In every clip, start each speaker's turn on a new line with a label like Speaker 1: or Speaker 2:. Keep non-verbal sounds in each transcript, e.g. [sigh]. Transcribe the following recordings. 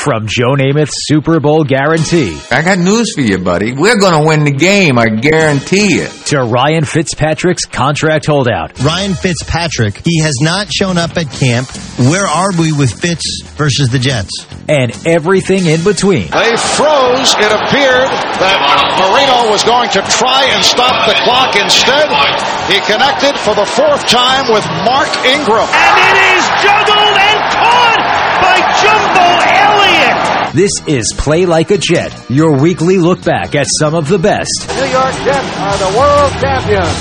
Speaker 1: From Joe Namath's Super Bowl guarantee
Speaker 2: I got news for you, buddy. We're going to win the game, I guarantee it.
Speaker 1: to Ryan Fitzpatrick's contract holdout.
Speaker 3: Ryan Fitzpatrick, he has not shown up at camp. Where are we with Fitz versus the Jets?
Speaker 1: And everything in between.
Speaker 4: They froze. It appeared that Marino was going to try and stop the clock. Instead, he connected for the fourth time with Mark Ingram.
Speaker 5: And it is juggled and caught by Jumbo Elliott.
Speaker 1: This is Play Like a Jet, your weekly look back at some of the best The
Speaker 6: New York Jets are the world champions.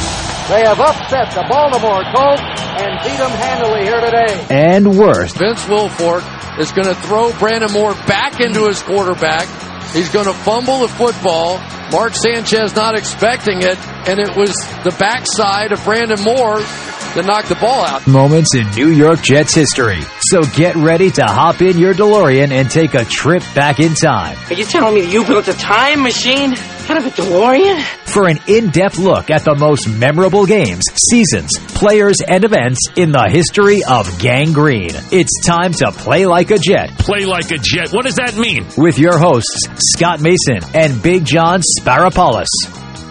Speaker 6: They have upset the Baltimore Colts and beat them handily here today.
Speaker 1: and worst.
Speaker 7: Vince Wilfork is going to throw Brandon Moore back into his quarterback. He's going to fumble the football. Mark Sanchez not expecting it, and it was the backside of Brandon Moore that knocked the ball out.
Speaker 1: Moments in New York Jets history. So get ready to hop in your DeLorean and take a trip back in time
Speaker 8: Are you telling me that you built a time machine out of a DeLorean?
Speaker 1: for an in-depth look at the most memorable games, seasons, players, and events in the history of Gang Green. It's time to play like a jet
Speaker 9: Play like a jet. What does that mean?
Speaker 1: with your hosts, Scott Mason and Big John Sparapoulos.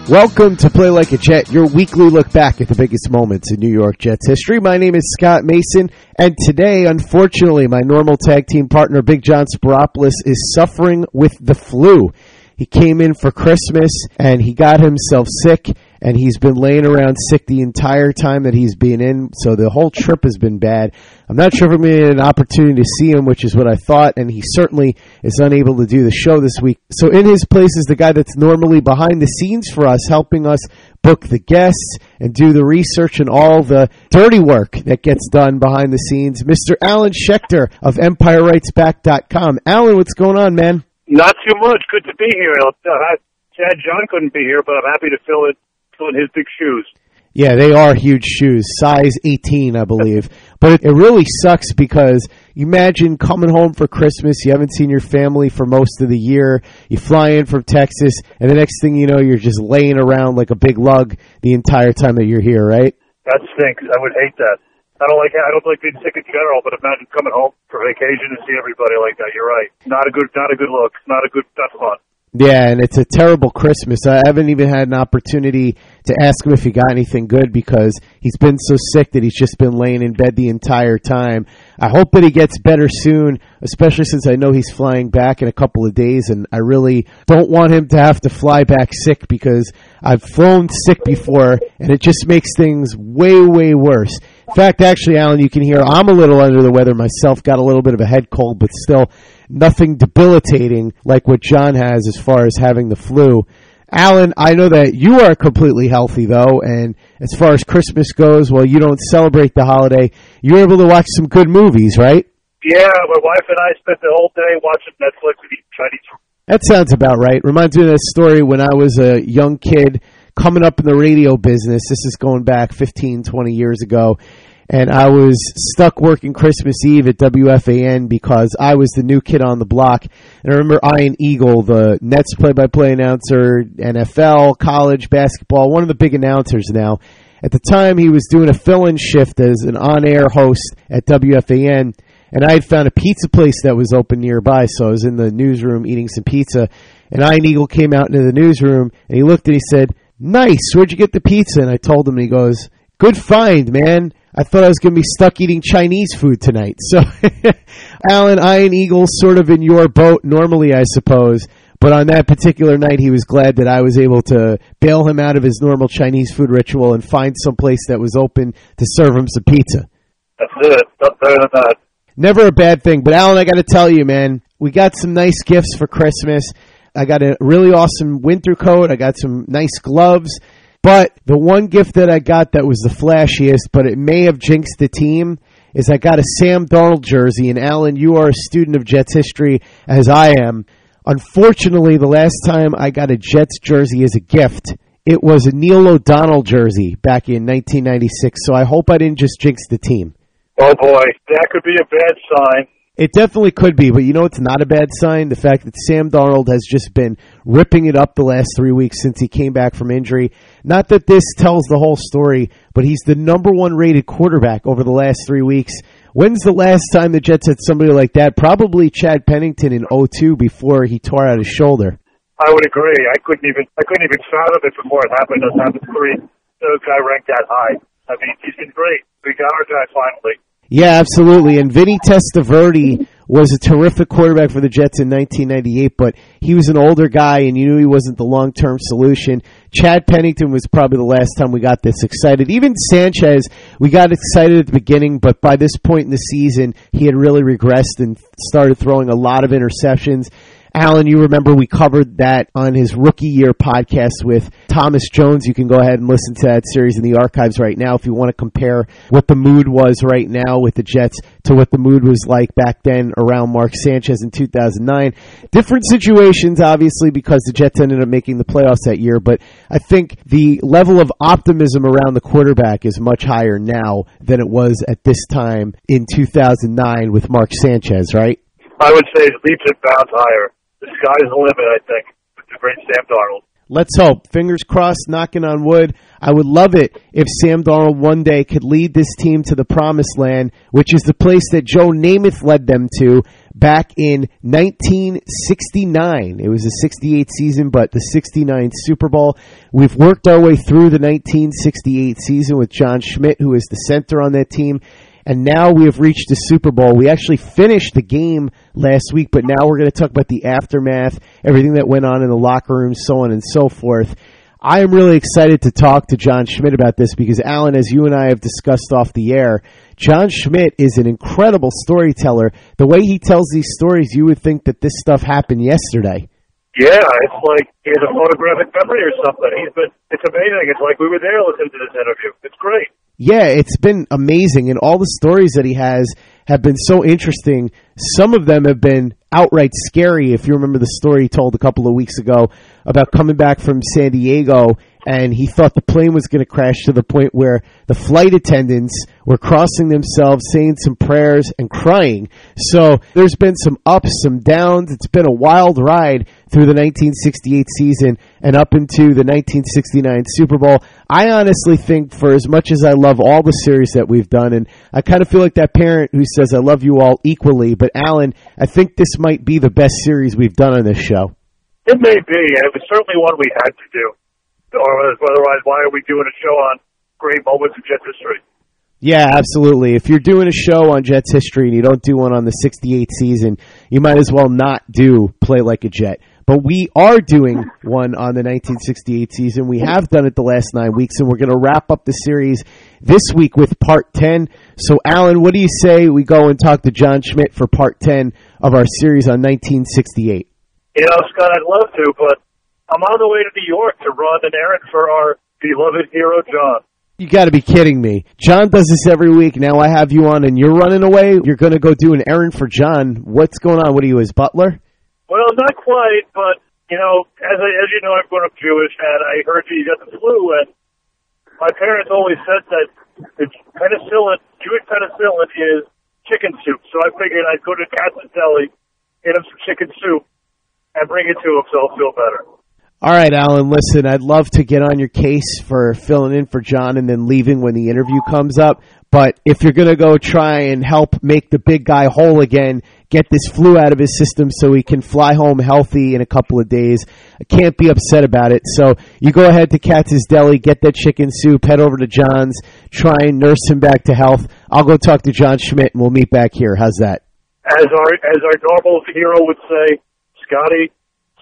Speaker 10: Welcome to Play Like a Jet, your weekly look back at the biggest moments in New York Jets history. My name is Scott Mason, and today, unfortunately, my normal tag team partner, Big John Sparopoulos, is suffering with the flu. He came in for Christmas and he got himself sick, and he's been laying around sick the entire time that he's been in, so the whole trip has been bad. I'm not sure if I'm going to an opportunity to see him, which is what I thought, and he certainly is unable to do the show this week. So in his place is the guy that's normally behind the scenes for us, helping us book the guests and do the research and all the dirty work that gets done behind the scenes, Mr. Alan Schechter of EmpireWritesBack.com. Alan, what's going on, man?
Speaker 11: Not too much. Good to be here. Uh, Chad John couldn't be here, but I'm happy to fill it, fill in his big shoes.
Speaker 10: Yeah, they are huge shoes, size 18, I believe. but it, really sucks because you imagine coming home for Christmas, you haven't seen your family for most of the year, you fly in from Texas, and the next thing you know, you're just laying around like a big lug the entire time that you're here, right?
Speaker 11: That stinks. I would hate that. I don't like. I don't like being sick in general, but imagine coming home for vacation and see everybody like that. You're right. Not a good. Not a good look. Not a good. That's not fun.
Speaker 10: Yeah, and it's a terrible Christmas. I haven't even had an opportunity to ask him if he got anything good because he's been so sick that he's just been laying in bed the entire time. I hope that he gets better soon, especially since I know he's flying back in a couple of days, and I really don't want him to have to fly back sick because I've flown sick before, and it just makes things way, way worse. In fact, actually, Alan, you can hear I'm a little under the weather myself, got a little bit of a head cold, but still nothing debilitating like what John has as far as having the flu. Alan, I know that you are completely healthy though, and as far as Christmas goes, well, you don't celebrate the holiday. You're able to watch some good movies, right?
Speaker 11: Yeah, my wife and I spent the whole day watching Netflix and eating Chinese.
Speaker 10: That sounds about right. Reminds me of that story when I was a young kid coming up in the radio business. This is going back 15, 20 years ago. And I was stuck working Christmas Eve at WFAN because I was the new kid on the block. And I remember Ian Eagle, the Nets play-by-play announcer, NFL, college basketball, one of the big announcers now. At the time, he was doing a fill-in shift as an on-air host at WFAN and I had found a pizza place that was open nearby, so I was in the newsroom eating some pizza, and Ian Eagle came out into the newsroom, and he looked and he said, nice, where'd you get the pizza? And I told him, and he goes, good find, man. I thought I was going to be stuck eating Chinese food tonight. [laughs] So, Alan, Ian Eagle, sort of in your boat normally, I suppose. But on that particular night, he was glad that I was able to bail him out of his normal Chinese food ritual and find some place that was open to serve him some pizza.
Speaker 12: That's it. Not better than that.
Speaker 10: Never a bad thing. But Alan, I got to tell you, man, we got some nice gifts for Christmas. I got a really awesome winter coat. I got some nice gloves. But the one gift that I got that was the flashiest, but it may have jinxed the team, is I got a Sam Darnold jersey. And Alan, you are a student of Jets history, as I am. Unfortunately, the last time I got a Jets jersey as a gift, it was a Neil O'Donnell jersey back in 1996. So I hope I didn't just jinx the team.
Speaker 12: Oh boy, that could be a bad sign.
Speaker 10: It definitely could be, but you know it's not a bad sign? The fact that Sam Darnold has just been ripping it up the last three weeks since he came back from injury. Not that this tells the whole story, but he's the number one rated quarterback over the last three weeks. When's the last time the Jets had somebody like that? Probably Chad Pennington in 02 before he tore out his shoulder.
Speaker 12: I would agree. I couldn't even I couldn't even fathom it before it happened. Doesn't happen three. The guy ranked that high. I mean, he's been great. We got our guy finally.
Speaker 10: Yeah, absolutely. And Vinny Testaverde was a terrific quarterback for the Jets in 1998, but he was an older guy and you knew he wasn't the long-term solution. Chad Pennington was probably the last time we got this excited. Even Sanchez, we got excited at the beginning, but by this point in the season, he had really regressed and started throwing a lot of interceptions. Alan, you remember we covered that on his rookie year podcast with Thomas Jones. You can go ahead and listen to that series in the archives right now if you want to compare what the mood was right now with the Jets to what the mood was like back then around Mark Sanchez in 2009. Different situations, obviously, because the Jets ended up making the playoffs that year, but I think the level of optimism around the quarterback is much higher now than it was at this time in 2009 with Mark Sanchez, right?
Speaker 12: I would say leaps and bounds higher the sky's the limit, I think, with the great Sam Darnold.
Speaker 10: Let's hope. Fingers crossed, knocking on wood. I would love it if Sam Darnold one day could lead this team to the promised land, which is the place that Joe Namath led them to back in 1969. It was the 68 season, but the 69 Super Bowl. We've worked our way through the 1968 season with John Schmitt, who is the center on that team and now we have reached the Super Bowl. We actually finished the game last week, but now we're going to talk about the aftermath, everything that went on in the locker room, so on and so forth. I am really excited to talk to John Schmitt about this because, Alan, as you and I have discussed off the air, John Schmitt is an incredible storyteller. The way he tells these stories, you would think that this stuff happened yesterday.
Speaker 12: Yeah, it's like he has a photographic memory or something. He's been, it's amazing. It's like we were there listening to this interview. It's great
Speaker 10: yeah, it's been amazing, and all the stories that he has have been so interesting. Some of them have been outright scary. If you remember the story he told a couple of weeks ago about coming back from San Diego and he thought the plane was going to crash to the point where the flight attendants were crossing themselves, saying some prayers, and crying. So there's been some ups, some downs. It's been a wild ride through the 1968 season and up into the 1969 Super Bowl. I honestly think, for as much as I love all the series that we've done, and I kind of feel like that parent who says, I love you all equally, but Alan, I think this might be the best series we've done on this show.
Speaker 12: It may be, and it was certainly one we had to do or otherwise, why are we doing a show on great moments of Jets history?
Speaker 10: Yeah, absolutely. If you're doing a show on Jets history and you don't do one on the 68 season, you might as well not do Play Like a Jet. But we are doing [laughs] one on the 1968 season. We have done it the last nine weeks, and we're going to wrap up the series this week with part 10. So, Alan, what do you say we go and talk to John Schmitt for part 10 of our series on 1968?
Speaker 12: You know, Scott, I'd love to, but I'm on the way to New York to run an errand for our beloved hero, John.
Speaker 10: You got to be kidding me. John does this every week. Now I have you on and you're running away. You're going to go do an errand for John. What's going on? What are you, his butler?
Speaker 12: Well, not quite, but
Speaker 11: you know, as I, as you know, I'm grown up Jewish, and I heard you got the flu, and my parents always said that it's penicillin, Jewish penicillin is chicken soup. So I figured I'd go to Katz's Deli, get him some chicken soup, and bring it to him so he'll feel better.
Speaker 13: All right, Alan, listen, I'd love to get on your case for filling in for John and then leaving when the interview comes up. But if you're going to go try and help make the big guy whole again, get this flu out of his system so he can fly home healthy in a couple of days, I can't be upset about it. So you go ahead to Katz's Deli, get that chicken soup, head over to John's, try and nurse him back to health. I'll go talk to John Schmitt and we'll meet back here. How's that?
Speaker 11: As our as our normal hero would say, Scotty,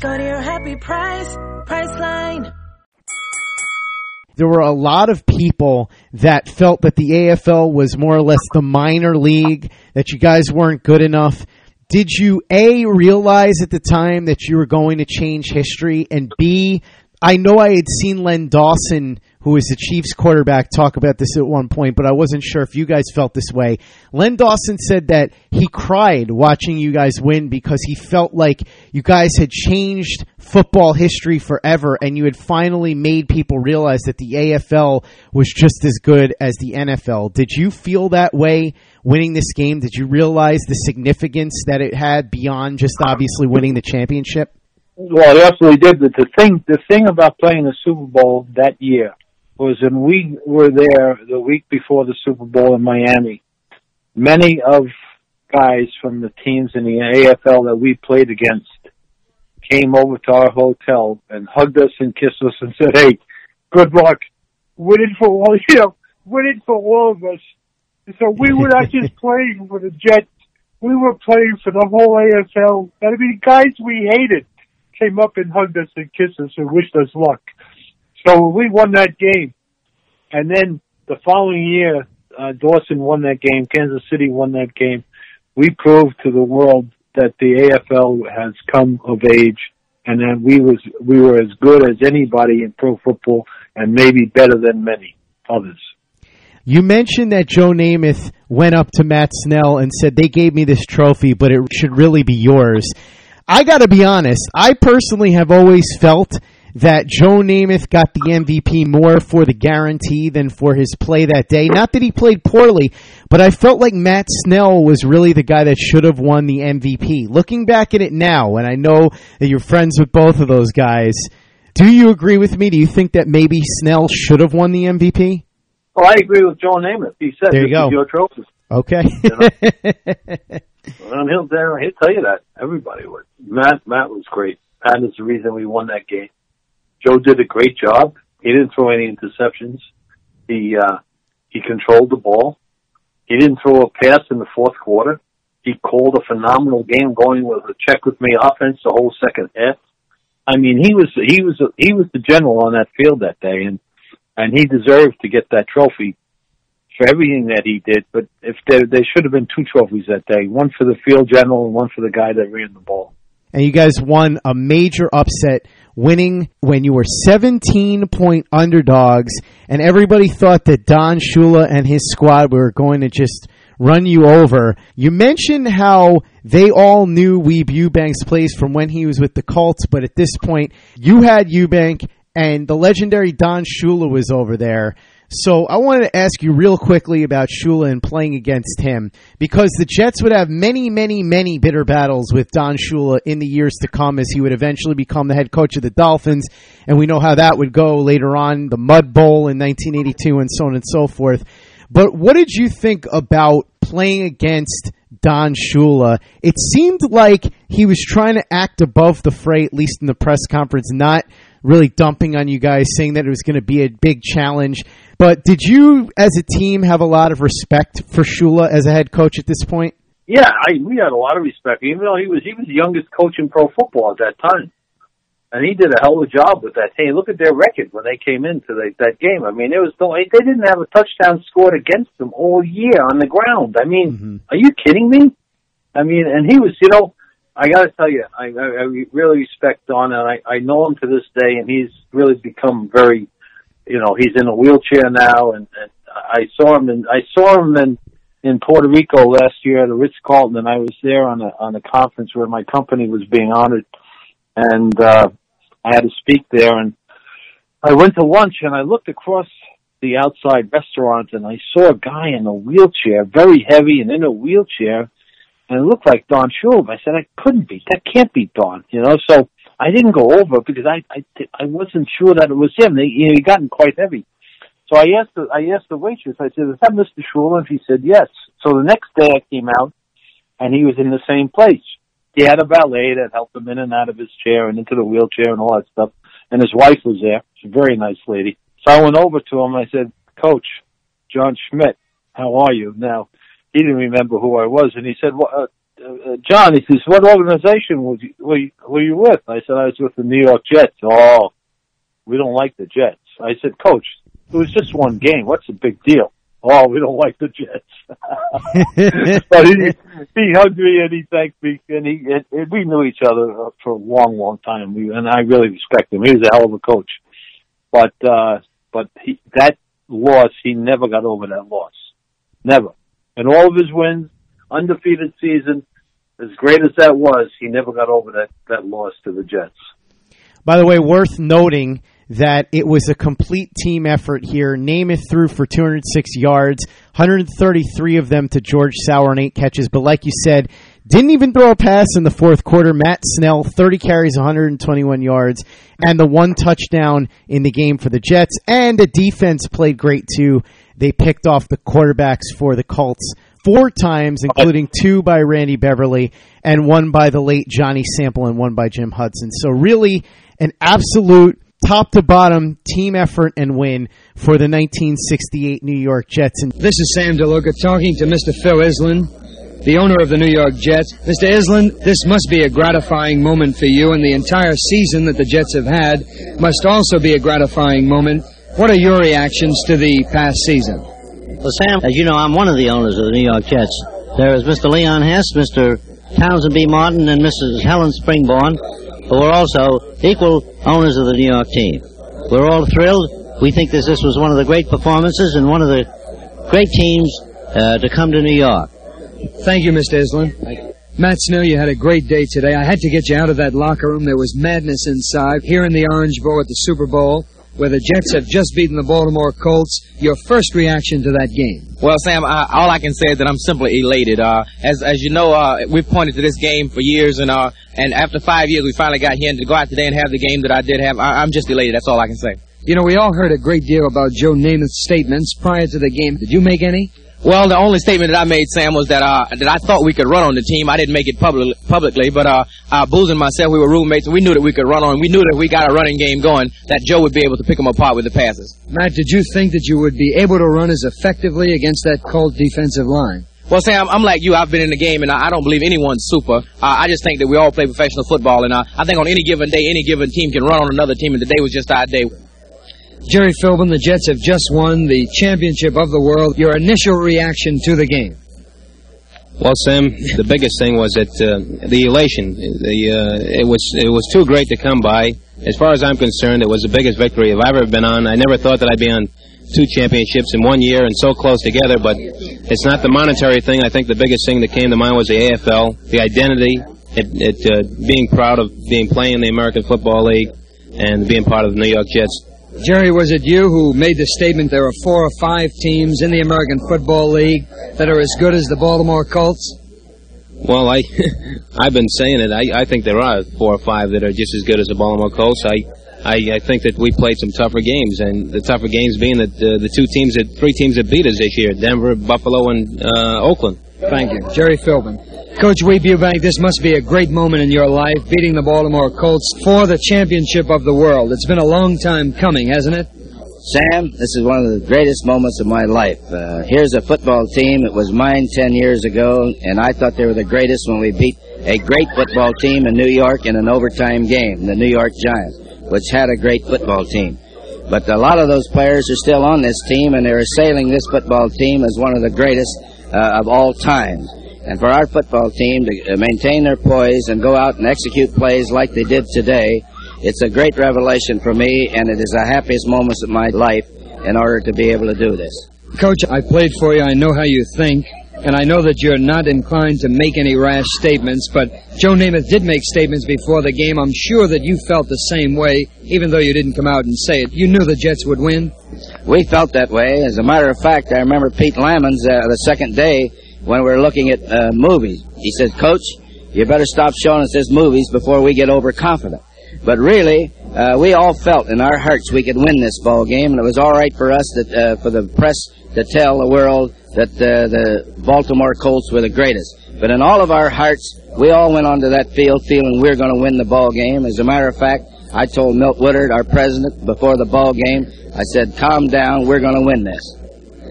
Speaker 14: Go to your happy price, Priceline.
Speaker 13: there were a lot of people that felt that the AFL was more or less the minor league, that you guys weren't good enough. Did you A, realize at the time that you were going to change history? And B, I know I had seen Len Dawson, who was the Chiefs quarterback, talk about this at one point, but I wasn't sure if you guys felt this way. Len Dawson said that he cried watching you guys win because he felt like you guys had changed football history forever and you had finally made people realize that the AFL was just as good as the NFL. Did you feel that way winning this game? Did you realize the significance that it had beyond just obviously winning the championship?
Speaker 15: Well, it absolutely did. But the thing, the thing about playing the Super Bowl that year was when we were there the week before the Super Bowl in Miami. Many of guys from the teams in the AFL that we played against came over to our hotel and hugged us and kissed us and said, "Hey, good luck. Win it for all [laughs] you know. Win it for all of us." So we were not just [laughs] playing for the Jets. We were playing for the whole AFL. I mean, guys we hated came up and hugged us and kissed us and wished us luck. So we won that game. And then the following year, uh, Dawson won that game. Kansas City won that game. We proved to the world that the AFL has come of age and that we was, we were as good as anybody in pro football and maybe better than many others.
Speaker 13: You mentioned that Joe Namath went up to Matt Snell and said they gave me this trophy, but it should really be yours. I got to be honest. I personally have always felt that Joe Namath got the MVP more for the guarantee than for his play that day. Not that he played poorly, but I felt like Matt Snell was really the guy that should have won the MVP. Looking back at it now, and I know that you're friends with both of those guys, do you agree with me? Do you think that maybe Snell should have won the MVP?
Speaker 15: Well, oh, I agree with Joe Namath. He said
Speaker 13: There you go.
Speaker 15: your trophy.
Speaker 13: Okay.
Speaker 15: And [laughs] he'll he'll tell you that. Everybody would. Matt Matt was great. Matt is the reason we won that game. Joe did a great job. He didn't throw any interceptions. He uh he controlled the ball. He didn't throw a pass in the fourth quarter. He called a phenomenal game going with a check with me offense the whole second half. I mean, he was he was he was the general on that field that day, and and he deserved to get that trophy for everything that he did. But if there there should have been two trophies that day, one for the field general and one for the guy that ran the ball.
Speaker 13: and you guys won a major upset, winning when you were 17 point underdogs, and everybody thought that Don Shula and his squad were going to just run you over. You mentioned how they all knew Weeb Ewbanks plays from when he was with the Colts, but at this point, you had Ewbank and the legendary Don Shula was over there. So I wanted to ask you real quickly about Shula and playing against him because the Jets would have many, many, many bitter battles with Don Shula in the years to come as he would eventually become the head coach of the Dolphins. And we know how that would go later on, the Mud Bowl in 1982 and so on and so forth. But what did you think about playing against Don Shula? It seemed like he was trying to act above the fray, at least in the press conference, not really dumping on you guys, saying that it was going to be a big challenge. But did you, as a team, have a lot of respect for Shula as a head coach at this point?
Speaker 15: Yeah, I, we had a lot of respect, even though he was he was the youngest coach in pro football at that time, and he did a hell of a job with that. Hey, look at their record when they came into the, that game. I mean, it was no, they didn't have a touchdown scored against them all year on the ground. I mean, mm-hmm. are you kidding me? I mean, and he was, you know, I got to tell you, I, I, I really respect Don, and I, I know him to this day, and he's really become very, you know, he's in a wheelchair now, and, and I saw him, and I saw him in in Puerto Rico last year at a Ritz Carlton, and I was there on a on a conference where my company was being honored, and uh, I had to speak there, and I went to lunch, and I looked across the outside restaurant, and I saw a guy in a wheelchair, very heavy, and in a wheelchair and it looked like Don Shula. I said, I couldn't be. That can't be Don. You know, so I didn't go over because I I, I wasn't sure that it was him. They, you know, he gotten quite heavy. So I asked the I asked the waitress. I said, "Is that Mr. Shula?" And she said, "Yes." So the next day I came out, and he was in the same place. He had a valet that helped him in and out of his chair and into the wheelchair and all that stuff. And his wife was there. She's a very nice lady. So I went over to him. I said, "Coach, John Schmitt, how are you?" Now he didn't remember who I was, and he said, well, uh, uh, "John," he says, "What organization you, were, you, were you with?" I said, "I was with the New York Jets." Oh, we don't like the Jets. I said, "Coach, it was just one game. What's the big deal?" Oh, we don't like the Jets. [laughs] but he, he hugged me and he thanked me, and he and, and we knew each other for a long, long time. We, and I really respect him. He was a hell of a coach. But uh, but he, that loss, he never got over that loss. Never and all of his wins, undefeated season, as great as that was, he never got over that, that loss to the Jets.
Speaker 13: By the way, worth noting that it was a complete team effort here. Namath threw for 206 yards, 133 of them to George Sauer on eight catches. But like you said, didn't even throw a pass in the fourth quarter. Matt Snell, 30 carries, 121 yards, and the one touchdown in the game for the Jets. And the defense played great too. They picked off the quarterbacks for the Colts four times, including two by Randy Beverly and one by the late Johnny Sample and one by Jim Hudson. So really an absolute top to bottom team effort and win for the 1968 New York Jets. And
Speaker 16: this is Sam DeLuca talking to Mr. Phil Iselin, the owner of the New York Jets. Mr. Iselin, this must be a gratifying moment for you, and the entire season that the Jets have had must also be a gratifying moment what are your reactions to the past season?
Speaker 17: Well, Sam, as you know, I'm one of the owners of the New York Jets. There is Mr. Leon Hess, Mr. Townsend B. Martin, and Mrs. Helen Springborn, who are also equal owners of the New York team. We're all thrilled. We think that this was one of the great performances and one of the great teams uh, to come to New York.
Speaker 16: Thank you, Mr. Iselin. Matt Snell, you had a great day today. I had to get you out of that locker room. There was madness inside. Here in the Orange Bowl at the Super Bowl, where the Jets have just beaten the Baltimore Colts. Your first reaction to that game?
Speaker 18: Well, Sam, uh, all I can say is that I'm simply elated. Uh, as as you know, uh, we've pointed to this game for years, and uh, and after five years, we finally got here and to go out today and have the game that I did have. I, I'm just elated. That's all I can say.
Speaker 16: You know, we all heard a great deal about Joe Namath's statements prior to the game. Did you make any?
Speaker 18: Well, the only statement that I made, Sam, was that uh, that I thought we could run on the team. I didn't make it public, publicly, but uh, uh, Booz and myself, we were roommates, and we knew that we could run on. We knew that if we got a running game going, that Joe would be able to pick them apart with the passes.
Speaker 16: Matt, did you think that you would be able to run as effectively against that Colt defensive line?
Speaker 18: Well, Sam, I'm like you. I've been in the game, and I don't believe anyone's super. Uh, I just think that we all play professional football, and uh, I think on any given day, any given team can run on another team, and today was just our day.
Speaker 16: Gerry Philbin, the Jets have just won the championship of the world. Your initial reaction to the game?
Speaker 19: Well, Sam, the biggest thing was that uh, the elation. The uh, it was it was too great to come by. As far as I'm concerned, it was the biggest victory I've ever been on. I never thought that I'd be on two championships in one year and so close together. But it's not the monetary thing. I think the biggest thing that came to mind was the AFL, the identity, it, it uh, being proud of being playing in the American Football League, and being part of the New York Jets
Speaker 16: Gerry, was it you who made the statement there are four or five teams in the American Football League that are as good as the Baltimore Colts?
Speaker 19: Well, I, [laughs] I've been saying it. I, I think there are four or five that are just as good as the Baltimore Colts. I, I, I think that we played some tougher games, and the tougher games being that uh, the two teams that, three teams that beat us this year, Denver, Buffalo, and uh, Oakland.
Speaker 16: Thank you. Gerry Philbin. Coach Weeb Ewbank, this must be a great moment in your life, beating the Baltimore Colts for the championship of the world. It's been a long time coming, hasn't it?
Speaker 20: Sam, this is one of the greatest moments of my life. Uh, here's a football team. It was mine 10 years ago, and I thought they were the greatest when we beat a great football team in New York in an overtime game, the New York Giants, which had a great football team. But a lot of those players are still on this team, and they're assailing this football team as one of the greatest uh, of all time. And for our football team to uh, maintain their poise and go out and execute plays like they did today, it's a great revelation for me, and it is the happiest moments of my life in order to be able to do this.
Speaker 16: Coach, I played for you. I know how you think. And I know that you're not inclined to make any rash statements, but Joe Namath did make statements before the game. I'm sure that you felt the same way, even though you didn't come out and say it. You knew the Jets would win.
Speaker 20: We felt that way. As a matter of fact, I remember Pete Lammons uh, the second day when we were looking at uh, movies. He said, Coach, you better stop showing us these movies before we get overconfident. But really, uh, we all felt in our hearts we could win this ball game, and it was all right for us that uh, for the press to tell the world that uh, the Baltimore Colts were the greatest. But in all of our hearts, we all went onto that field feeling we are going to win the ball game. As a matter of fact, I told Milt Woodard, our president, before the ball game, I said, "Calm down, we're going to win this."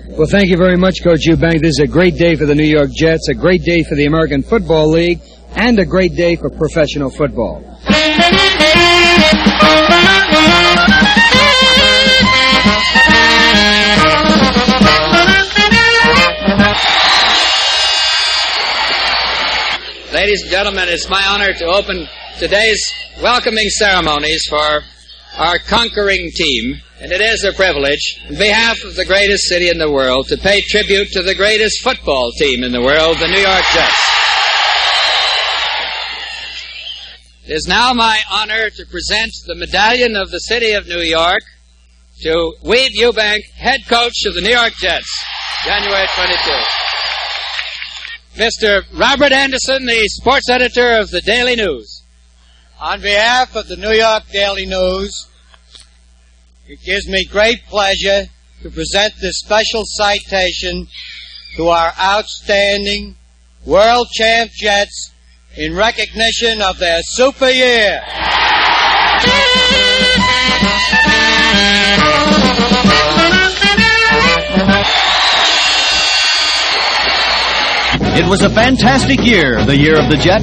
Speaker 16: Well, thank you very much, Coach Ewbank. This is a great day for the New York Jets, a great day for the American Football League, and a great day for professional football.
Speaker 21: Ladies and gentlemen, it's my honor to open today's welcoming ceremonies for our conquering team, and it is a privilege, on behalf of the greatest city in the world, to pay tribute to the greatest football team in the world, the New York Jets. It is now my honor to present the medallion of the city of New York to Weeb Ewbank, head coach of the New York Jets, January 22. Mr. Robert Anderson, the sports editor of the Daily News.
Speaker 22: On behalf of the New York Daily News, it gives me great pleasure to present this special citation to our outstanding world champ Jets in recognition of their super year.
Speaker 23: It was a fantastic year, the year of the Jet.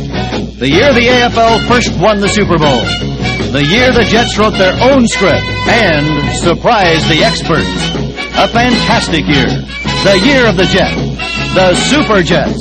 Speaker 23: The year the AFL first won the Super Bowl. The year the Jets wrote their own script and surprised the experts. A fantastic year. The year of the Jet. The Super Jets.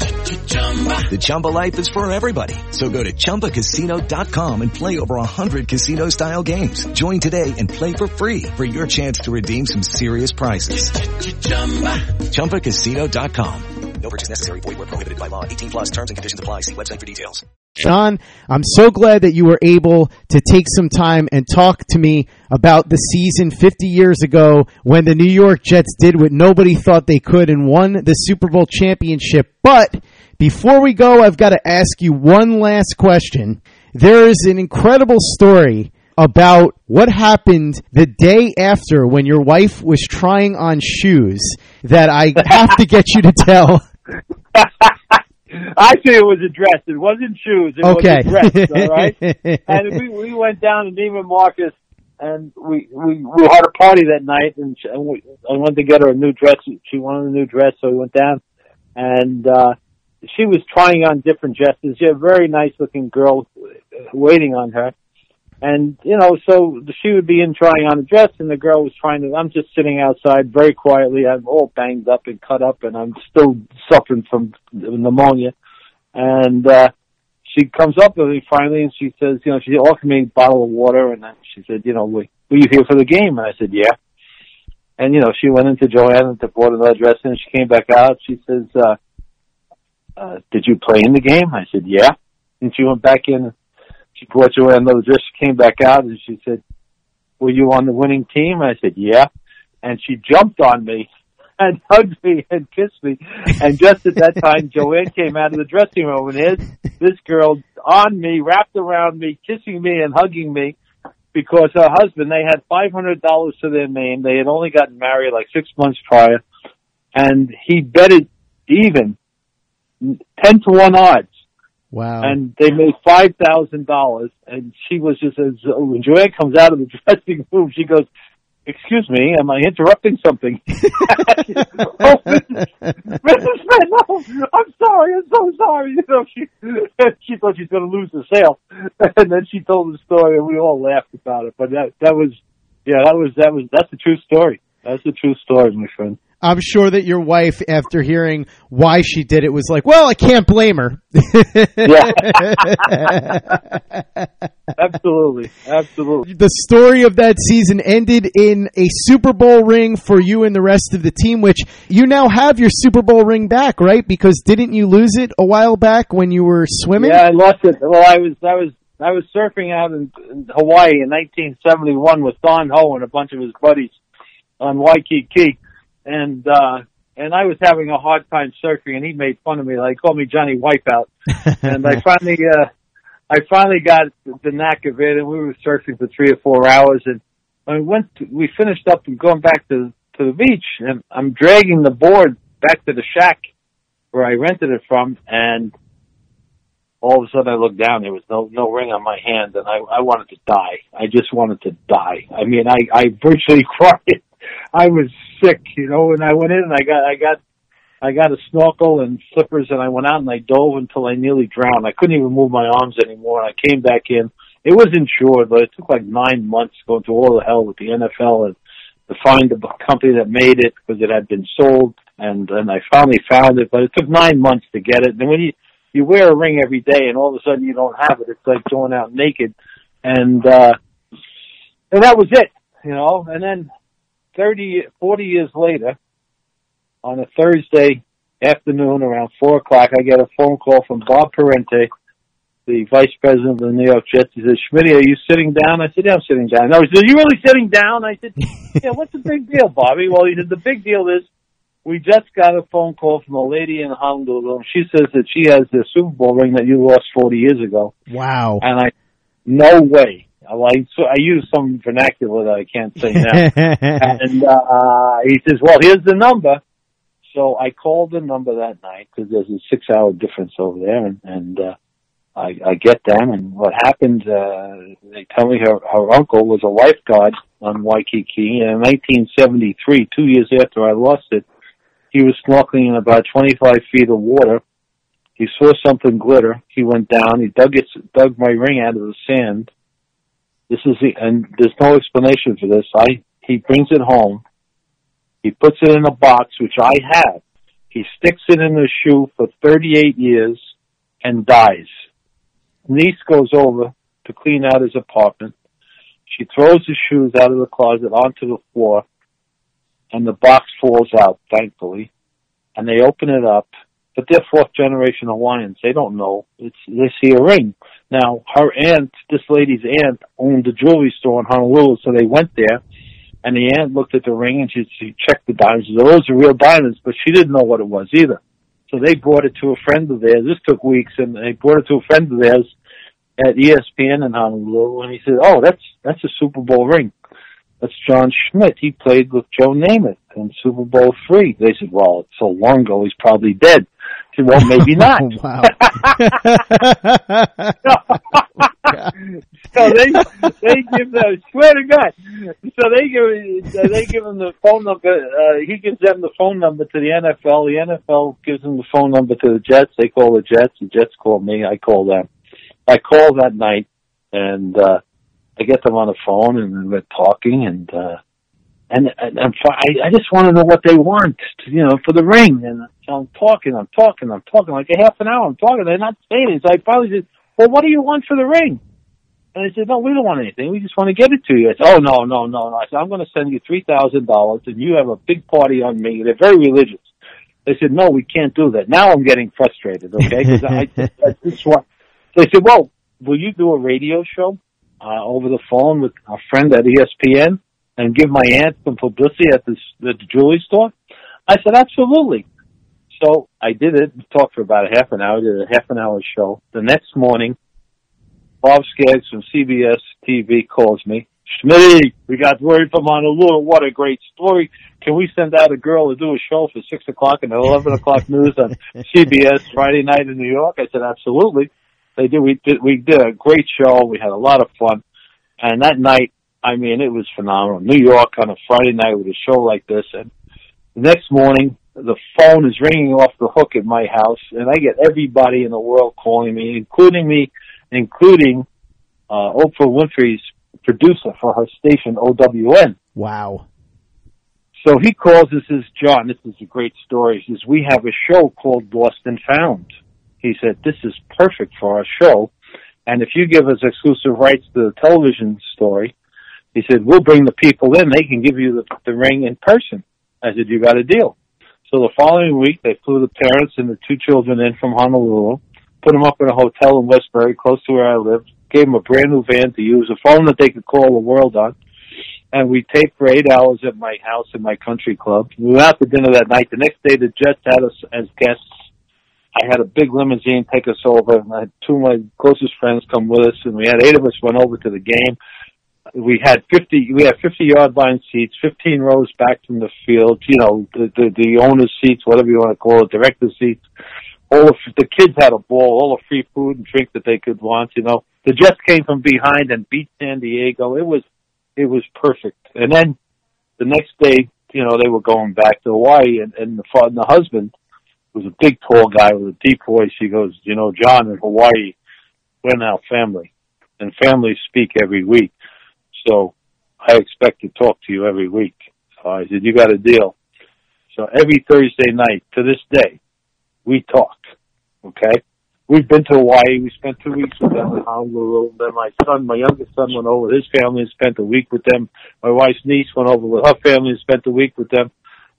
Speaker 24: The Chumba life is for everybody. So go to ChumbaCasino.com and play over 100 casino-style games. Join today and play for free for your chance to redeem some serious prizes. ChumbaCasino.com.
Speaker 25: No purchase necessary. Void where prohibited by law. 18 plus terms and conditions apply. See website for details.
Speaker 10: John, I'm so glad that you were able to take some time and talk to me about the season 50 years ago when the New York Jets did what nobody thought they could and won the Super Bowl championship. But before we go, I've got to ask you one last question. There is an incredible story about what happened the day after when your wife was trying on shoes that I [laughs] have to get you to tell.
Speaker 15: I Actually, it was a dress. It wasn't shoes. It
Speaker 10: Okay.
Speaker 15: was a dress. All [laughs] right. and we we went down to Neiman Marcus, and we we we had a party that night, and, she, and we, I wanted to get her a new dress. She wanted a new dress, so we went down, and uh she was trying on different dresses. She had a very nice looking girl waiting on her. And, you know, so she would be in trying on a dress and the girl was trying to, I'm just sitting outside very quietly. I'm all banged up and cut up and I'm still suffering from pneumonia. And, uh, she comes up with me finally and she says, you know, she offered me a bottle of water and she said, you know, were were you here for the game? And I said, yeah. And, you know, she went into Joanne and bought another dress and she came back out. She says, uh, uh, did you play in the game? I said, yeah. And she went back in she brought Joanne another dress. She came back out and she said, "Were you on the winning team?" I said, "Yeah." And she jumped on me [laughs] and hugged me and kissed me. And just at that time, [laughs] Joanne came out of the dressing room and here's this girl on me, wrapped around me, kissing me and hugging me. Because her husband, they had five hundred dollars to their name. They had only gotten married like six months prior, and he betted even ten to one odds
Speaker 10: Wow.
Speaker 15: and they made five thousand dollars. And she was just as when Joanne comes out of the [laughs] dressing room, she goes, "Excuse me, am I interrupting something?" [laughs] oh, Mrs. Mrs. Smith, no, I'm sorry, I'm so sorry. [laughs] You know, she she thought she's going to lose the sale, and then she told the story, and we all laughed about it. But that that was, yeah, that was that was that's the true story. That's the true story, my friend.
Speaker 10: I'm sure that your wife, after hearing why she did it, was like, "Well, I can't blame her."
Speaker 15: Yeah, [laughs] absolutely, absolutely.
Speaker 10: the story of that season ended in a Super Bowl ring for you and the rest of the team, which you now have your Super Bowl ring back, right? Because didn't you lose it a while back when you were swimming?
Speaker 15: Yeah, I lost it. Well, I was I was I was surfing out in, in Hawaii in 1971 with Don Ho and a bunch of his buddies on Waikiki, and uh and I was having a hard time surfing, and he made fun of me, like called me Johnny Wipeout, [laughs] and I finally uh I finally got the knack of it, and we were surfing for three or four hours, and I went. To, we finished up and going back to to the beach, and I'm dragging the board back to the shack where I rented it from, and all of a sudden I looked down. There was no no ring on my hand, and I I wanted to die. I just wanted to die. I mean, I I virtually [laughs] cried. I was sick, you know. And I went in and I got I got I got a snorkel and slippers, and I went out and I dove until I nearly drowned. I couldn't even move my arms anymore. And I came back in. It was insured, but it took like nine months going through all the hell with the NFL and to find the company that made it because it had been sold. And and I finally found it, but it took nine months to get it. And when you you wear a ring every day, and all of a sudden you don't have it, it's like going out naked. And uh and that was it, you know. And then thirty, forty years later, on a Thursday afternoon around four o'clock, I get a phone call from Bob Parente, the vice president of the New York Jets. He says, Schmitt, are you sitting down? I said, yeah, I'm sitting down. No, he said, are you really sitting down? I said, yeah, what's the big deal, Bobby? Well, he said, the big deal is we just got a phone call from a lady in Honolulu, she says that she has the Super Bowl ring that you lost 40 years ago.
Speaker 10: Wow.
Speaker 15: And I, no way. I, so I use some vernacular that I can't say now. [laughs] and uh, he says, well, here's the number. So I called the number that night because there's a six hour difference over there and, and, uh, I, I get them and what happened, uh, they tell me her, her uncle was a lifeguard on Waikiki and in 1973, two years after I lost it, he was snorkeling in about 25 feet of water. He saw something glitter. He went down. He dug it, dug my ring out of the sand. This is the, and there's no explanation for this. I, he brings it home. He puts it in a box, which I have. He sticks it in his shoe for 38 years and dies. Niece goes over to clean out his apartment. She throws his shoes out of the closet onto the floor and the box falls out, thankfully. And they open it up, but they're fourth generation Hawaiians. They don't know. It's, they see a ring. Now, her aunt, this lady's aunt, owned a jewelry store in Honolulu, so they went there and the aunt looked at the ring and she, she checked the diamonds. She said, those are real diamonds, but she didn't know what it was either. So they brought it to a friend of theirs. This took weeks, and they brought it to a friend of theirs at ESPN in Honolulu, and he said, "Oh, that's that's a Super Bowl ring. That's John Schmitt. He played with Joe Namath in Super Bowl three." They said, "Well, it's so long ago, he's probably dead." She well, maybe [laughs] not.
Speaker 10: wow. [laughs]
Speaker 15: so they they give the swear to God. So they give they give him the phone number. Uh, he gives them the phone number to the NFL. The NFL gives them the phone number to the Jets. They call the Jets. The Jets call me. I call them. I call that night, and uh, I get them on the phone, and we're talking, and uh, and and, and I, I just want to know what they want, you know, for the ring. And I'm talking, I'm talking, I'm talking like a half an hour. I'm talking. They're not saying it. So I finally said, "Well, what do you want for the ring?" And I said, "No, we don't want anything. We just want to get it to you." I said, "Oh no, no, no, no." I said, "I'm going to send you three thousand dollars, and you have a big party on me." They're very religious. They said, "No, we can't do that." Now I'm getting frustrated. Okay, because I, [laughs] I this what they said. Well, will you do a radio show uh, over the phone with a friend at ESPN and give my aunt some publicity at this at the jewelry store? I said, absolutely. So I did it. Talked for about a half an hour. Did a half an hour show. The next morning, Bob Skaggs from CBS TV calls me. Schmitty, we got word from Honolulu. What a great story. Can we send out a girl to do a show for 6 o'clock and 11 o'clock news on [laughs] CBS Friday night in New York? I said, absolutely. They did. We did. We did a great show. We had a lot of fun, and that night, I mean, it was phenomenal. New York on a Friday night with a show like this, and the next morning, the phone is ringing off the hook at my house, and I get everybody in the world calling me, including me, including uh, Oprah Winfrey's producer for her station OWN.
Speaker 10: Wow.
Speaker 15: So he calls. This is John. This is a great story. He says we have a show called Lost and Found. He said this is perfect for our show, and if you give us exclusive rights to the television story, he said we'll bring the people in. They can give you the, the ring in person. I said you got a deal. So the following week, they flew the parents and the two children in from Honolulu, put them up in a hotel in Westbury, close to where I lived, gave them a brand new van to use, a phone that they could call the world on, and we taped for eight hours at my house in my country club. We went out to dinner that night. The next day, the Jets had us as guests. I had a big limousine take us over. and I had two of my closest friends come with us, and we had eight of us went over to the game. We had fifty. We had fifty yard line seats, fifteen rows back from the field. You know, the the, the owners' seats, whatever you want to call it, directors' seats. All of the kids had a ball. All the free food and drink that they could want. You know, the Jets came from behind and beat San Diego. It was it was perfect. And then the next day, you know, they were going back to Hawaii, and, and the fa- and the husband was a big, tall guy with a deep voice. He goes, you know, John, in Hawaii, we're now family, and families speak every week. So I expect to talk to you every week. So I said, you got a deal. So every Thursday night to this day, we talk. Okay? We've been to Hawaii. We spent two weeks with them in Honolulu. Then my son, my youngest son, went over with his family and spent a week with them. My wife's niece went over with her family and spent a week with them.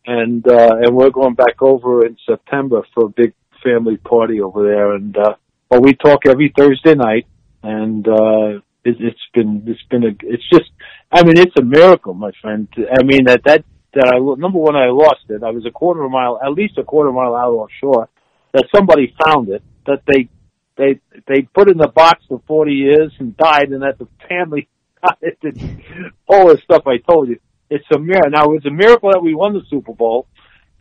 Speaker 15: And uh, and we're going back over in September for a big family party over there. And uh, but we talk every Thursday night, and uh, it, it's been it's been a it's just I mean it's a miracle, my friend. I mean that that that I number one I lost it. I was a quarter of a mile, at least a quarter of a mile out offshore. That somebody found it. That they they they put in the box for forty years and died, and that the family [laughs] got it. And all the stuff I told you. It's a miracle. Now it's a miracle that we won the Super Bowl,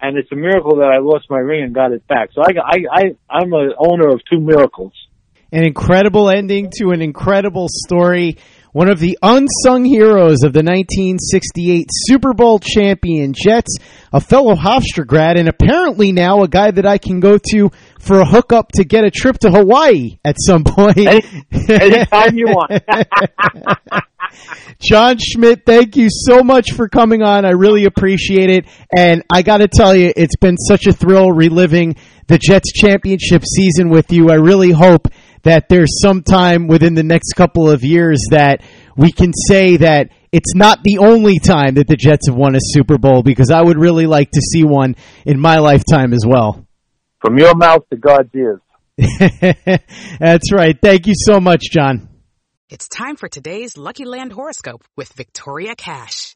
Speaker 15: and it's a miracle that I lost my ring and got it back. So I I I I'm an owner of two miracles.
Speaker 10: An incredible ending to an incredible story. One of the unsung heroes of the 1968 Super Bowl champion Jets, a fellow Hofstra grad, and apparently now a guy that I can go to for a hookup to get a trip to Hawaii at some point.
Speaker 15: Any, anytime you want. [laughs]
Speaker 10: John Schmitt, thank you so much for coming on. I really appreciate it. And I got to tell you, it's been such a thrill reliving the Jets championship season with you. I really hope that there's some time within the next couple of years that we can say that it's not the only time that the Jets have won a Super Bowl because I would really like to see one in my lifetime as well.
Speaker 15: From your mouth to God's ears. [laughs]
Speaker 10: That's right. Thank you so much, John.
Speaker 26: It's time for today's Lucky Land horoscope with Victoria Cash.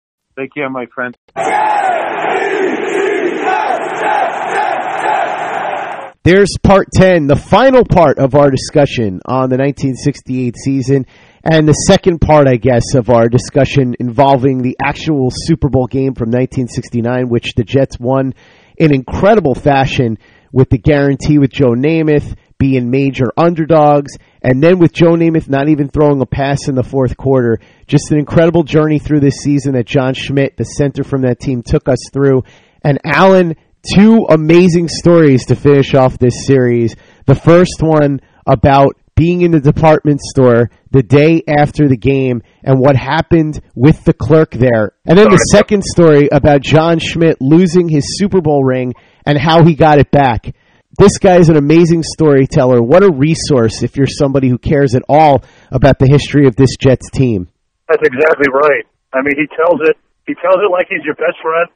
Speaker 15: Take care, my friend.
Speaker 10: There's part 10, the final part of our discussion on the 1968 season, and the second part, I guess, of our discussion involving the actual Super Bowl game from 1969, which the Jets won in incredible fashion with the guarantee with Joe Namath being major underdogs, and then with Joe Namath not even throwing a pass in the fourth quarter. Just an incredible journey through this season that John Schmitt, the center from that team, took us through. And Alan, two amazing stories to finish off this series. The first one about being in the department store the day after the game and what happened with the clerk there. And then the second story about John Schmitt losing his Super Bowl ring and how he got it back. This guy is an amazing storyteller. What a resource if you're somebody who cares at all about the history of this Jets team.
Speaker 11: That's exactly right. I mean, he tells it. He tells it like he's your best friend,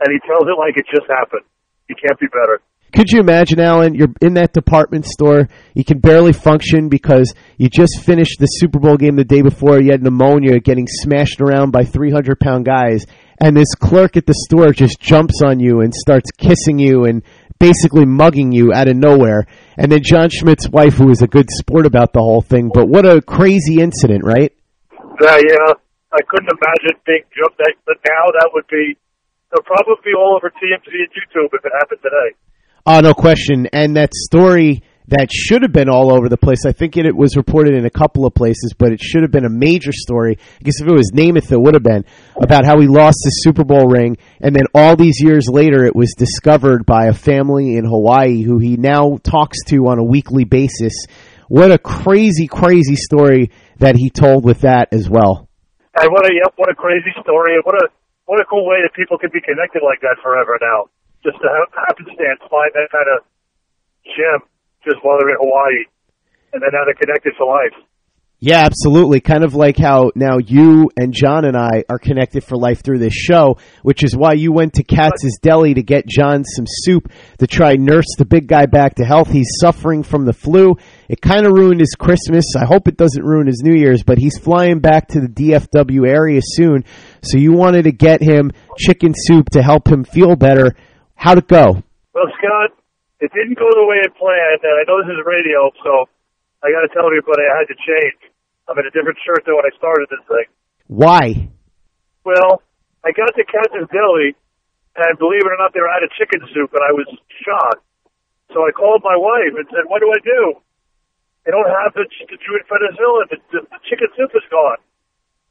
Speaker 11: and he tells it like it just happened. He can't be better.
Speaker 10: Could you imagine, Alan? You're in that department store. You can barely function because you just finished the Super Bowl game the day before. You had pneumonia, getting smashed around by 300 pound guys, and this clerk at the store just jumps on you and starts kissing you and basically mugging you out of nowhere. And then John Schmitt's wife, who was a good sport about the whole thing. But what a crazy incident, right?
Speaker 11: Yeah, yeah. I couldn't imagine being jumped. That, but now that would be. It'll probably be all over TMZ and YouTube if it happened today.
Speaker 10: Oh, no question. And that story that should have been all over the place. I think it, it, was reported in a couple of places, but it should have been a major story. I guess if it was Namath, it would have been about how he lost his Super Bowl ring, and then all these years later, it was discovered by a family in Hawaii who he now talks to on a weekly basis. What a crazy, crazy story that he told with that as well.
Speaker 11: And what a yep, what a crazy story, what a what a cool way that people can be connected like that forever now. Just to have happenstance find that kind of gem just while they're in Hawaii, and then now they're connected for life.
Speaker 10: Yeah, absolutely. Kind of like how now you and John and I are connected for life through this show, which is why you went to Katz's Deli to get John some soup to try nurse the big guy back to health. He's suffering from the flu. It kind of ruined his Christmas. I hope it doesn't ruin his New Year's, but he's flying back to the DFW area soon. So you wanted to get him chicken soup to help him feel better. How'd it go?
Speaker 11: Well, Scott, it didn't go the way I planned, and I know this is radio, so I got to tell everybody I had to change. I'm in a different shirt than when I started this thing.
Speaker 10: Why?
Speaker 11: Well, I got to Katz's Deli, and believe it or not, they were out of chicken soup, and I was shocked. So I called my wife and said, "What do I do? They don't have the, the Druid penicillin. The, the, the chicken soup is gone."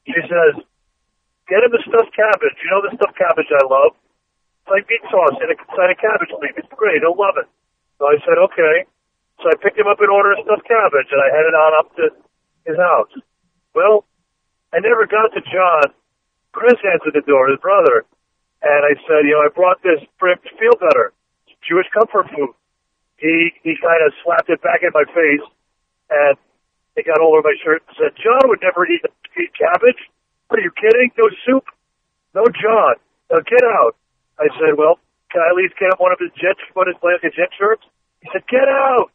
Speaker 11: She says, "Get him the stuffed cabbage. You know the stuffed cabbage I love. Like meat sauce in a inside a cabbage leaf. It's great. He'll love it." So I said, "Okay." So I picked him up an order of stuffed cabbage, and I headed on up to his house. Well, I never got to John. Chris answered the door, his brother, and I said, you know, I brought this for him to feel better. It's Jewish comfort food. He he kind of slapped it back in my face, and it got all over my shirt and said, John would never eat, eat cabbage. Are you kidding? No soup? No John. Now get out. I said, well, can I at least get one of his jet, one of his Atlantic jet shirts? He said, get out.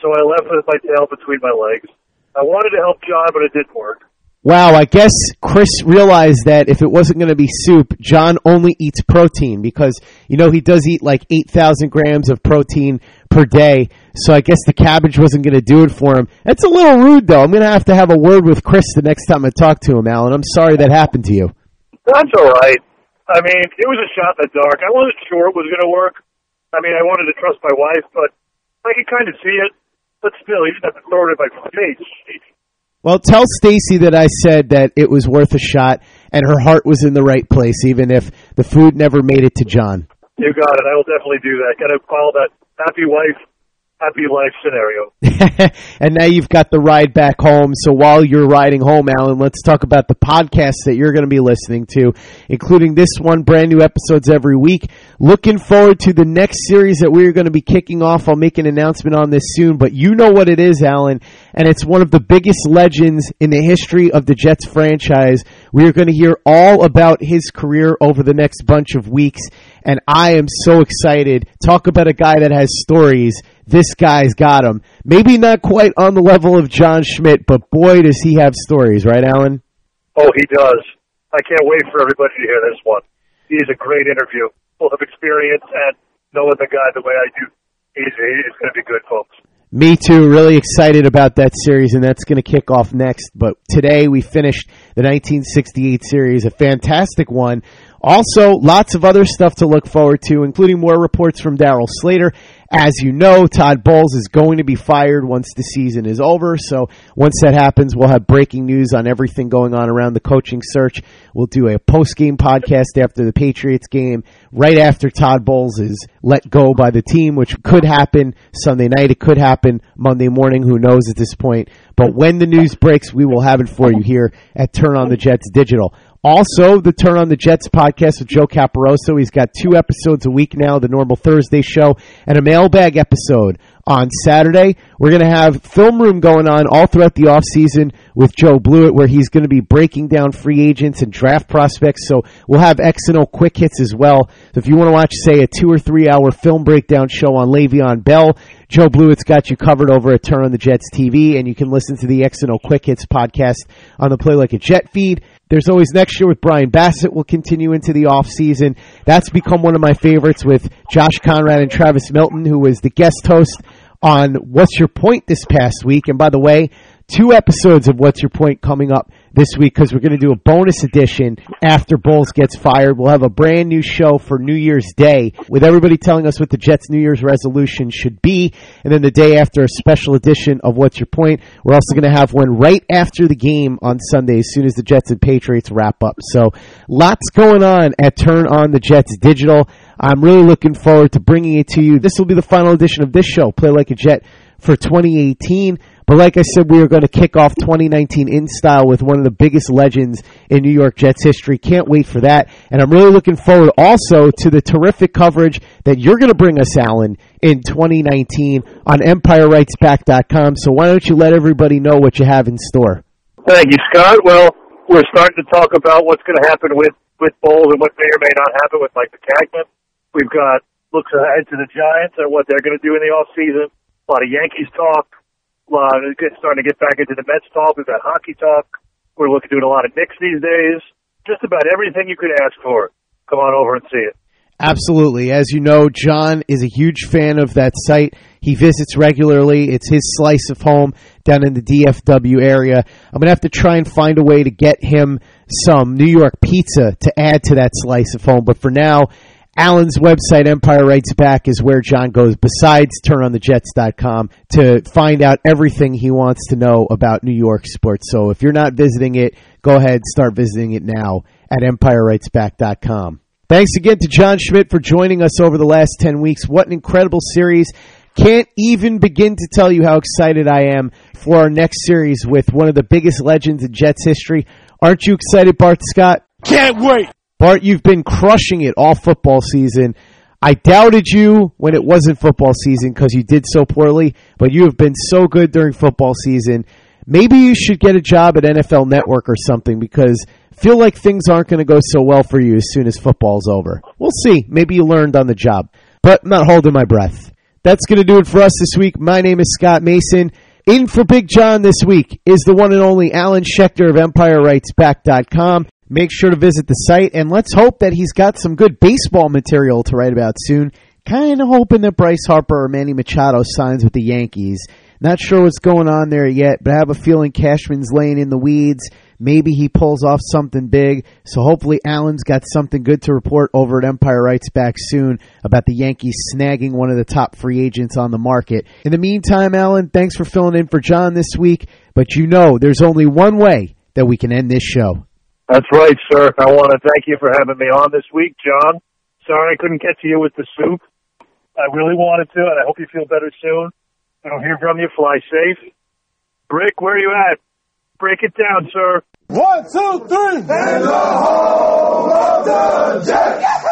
Speaker 11: So I left with my tail between my legs. I wanted to help John, but it didn't work.
Speaker 10: Wow, I guess Chris realized that if it wasn't going to be soup, John only eats protein because, you know, he does eat like 8,000 grams of protein per day. So I guess the cabbage wasn't going to do it for him. That's a little rude, though. I'm going to have to have a word with Chris the next time I talk to him, Alan. I'm sorry that happened to you.
Speaker 11: That's all right. I mean, it was a shot in the dark. I wasn't sure it was going to work. I mean, I wanted to trust my wife, but I could kind of see it. But still, you didn't have to throw it in my face.
Speaker 10: Well, tell Stacy that I said that it was worth a shot and her heart was in the right place, even if the food never made it to John.
Speaker 11: You got it. I will definitely do that. Got to follow that happy wife, happy life scenario. [laughs]
Speaker 10: and now you've got the ride back home. So while you're riding home, Alan, let's talk about the podcasts that you're going to be listening to, including this one, brand new episodes every week. Looking forward to the next series that we're going to be kicking off. I'll make an announcement on this soon, but you know what it is, Alan, and it's one of the biggest legends in the history of the Jets franchise. We are going to hear all about his career over the next bunch of weeks, and I am so excited. Talk about a guy that has stories. This guy's got him. Maybe not quite on the level of John Schmitt, but boy, does he have stories, right, Alan?
Speaker 11: Oh, he does. I can't wait for everybody to hear this one. He's a great interview, full of experience and knowing the guy the way I do. He's, he's going to be good, folks.
Speaker 10: Me too. Really excited about that series, and that's going to kick off next. But today we finished the 1968 series, a fantastic one. Also, lots of other stuff to look forward to, including more reports from Darryl Slater. As you know, Todd Bowles is going to be fired once the season is over. So once that happens, we'll have breaking news on everything going on around the coaching search. We'll do a post game podcast after the Patriots game, right after Todd Bowles is let go by the team, which could happen Sunday night. It could happen Monday morning. Who knows at this point? But when the news breaks, we will have it for you here at Turn on the Jets Digital. Also, the Turn on the Jets podcast with Joe Caparoso. He's got two episodes a week now, the normal Thursday show and a mailbag episode on Saturday. We're going to have film room going on all throughout the offseason with Joe Blewett, where he's going to be breaking down free agents and draft prospects. So we'll have X and O quick hits as well. So if you want to watch, say, a two or three hour film breakdown show on Le'Veon Bell, Joe Blewett's got you covered over at Turn on the Jets TV, and you can listen to the X and O quick hits podcast on the Play Like a Jet feed. There's always next year with Brian Bassett will continue into the off season. That's become one of my favorites with Josh Conrad and Travis Milton, who was the guest host on What's Your Point this past week. And by the way, two episodes of What's Your Point coming up this week because we're going to do a bonus edition after Bowles gets fired. We'll have a brand new show for New Year's Day with everybody telling us what the Jets' New Year's resolution should be. And then the day after, a special edition of What's Your Point. We're also going to have one right after the game on Sunday as soon as the Jets and Patriots wrap up. So lots going on at Turn on the Jets Digital. I'm really looking forward to bringing it to you. This will be the final edition of this show, Play Like a Jet, for 2018. But like I said, we are going to kick off 2019 in style with one of the biggest legends in New York Jets history. Can't wait for that. And I'm really looking forward also to the terrific coverage that you're going to bring us, Alan, in 2019 on EmpireWritesBack.com. So why don't you let everybody know what you have in store?
Speaker 11: Thank you, Scott. Well, we're starting to talk about what's going to happen with, with Bowles and what may or may not happen with Mike Maccagnan. We've got looks ahead to the Giants and what they're going to do in the off season. A lot of Yankees talk. Uh, lot of, starting to get back into the Mets talk. We've got hockey talk. We're looking doing a lot of Knicks these days. Just about everything you could ask for. Come on over and see it.
Speaker 10: Absolutely. As you know, John is a huge fan of that site. He visits regularly. It's his slice of home down in the DFW area. I'm going to have to try and find a way to get him some New York pizza to add to that slice of home. But for now, Alan's website, Empire Writes Back, is where John goes besides turnonthejets.com to find out everything he wants to know about New York sports. So if you're not visiting it, go ahead and start visiting it now at empirewritesback.com. Thanks again to John Schmitt for joining us over the last 10 weeks. What an incredible series. Can't even begin to tell you how excited I am for our next series with one of the biggest legends in Jets history. Aren't you excited, Bart Scott?
Speaker 27: Can't wait.
Speaker 10: Bart, you've been crushing it all football season. I doubted you when it wasn't football season because you did so poorly, but you have been so good during football season. Maybe you should get a job at NFL Network or something because feel like things aren't going to go so well for you as soon as football's over. We'll see. Maybe you learned on the job, but I'm not holding my breath. That's going to do it for us this week. My name is Scott Mason. In for Big John this week is the one and only Alan Schechter of EmpireWritesBack.com. Make sure to visit the site, and let's hope that he's got some good baseball material to write about soon. Kind of hoping that Bryce Harper or Manny Machado signs with the Yankees. Not sure what's going on there yet, but I have a feeling Cashman's laying in the weeds. Maybe he pulls off something big. So hopefully Alan's got something good to report over at Empire Writes Back soon about the Yankees snagging one of the top free agents on the market. In the meantime, Alan, thanks for filling in for John this week. But you know there's only one way that we can end this show.
Speaker 11: That's right, sir. I want to thank you for having me on this week, John. Sorry I couldn't get to you with the soup. I really wanted to, and I hope you feel better soon. I don't hear from you. Fly safe. Brick, where are you at? Break it down, sir.
Speaker 27: One, two, three. The of the Jets.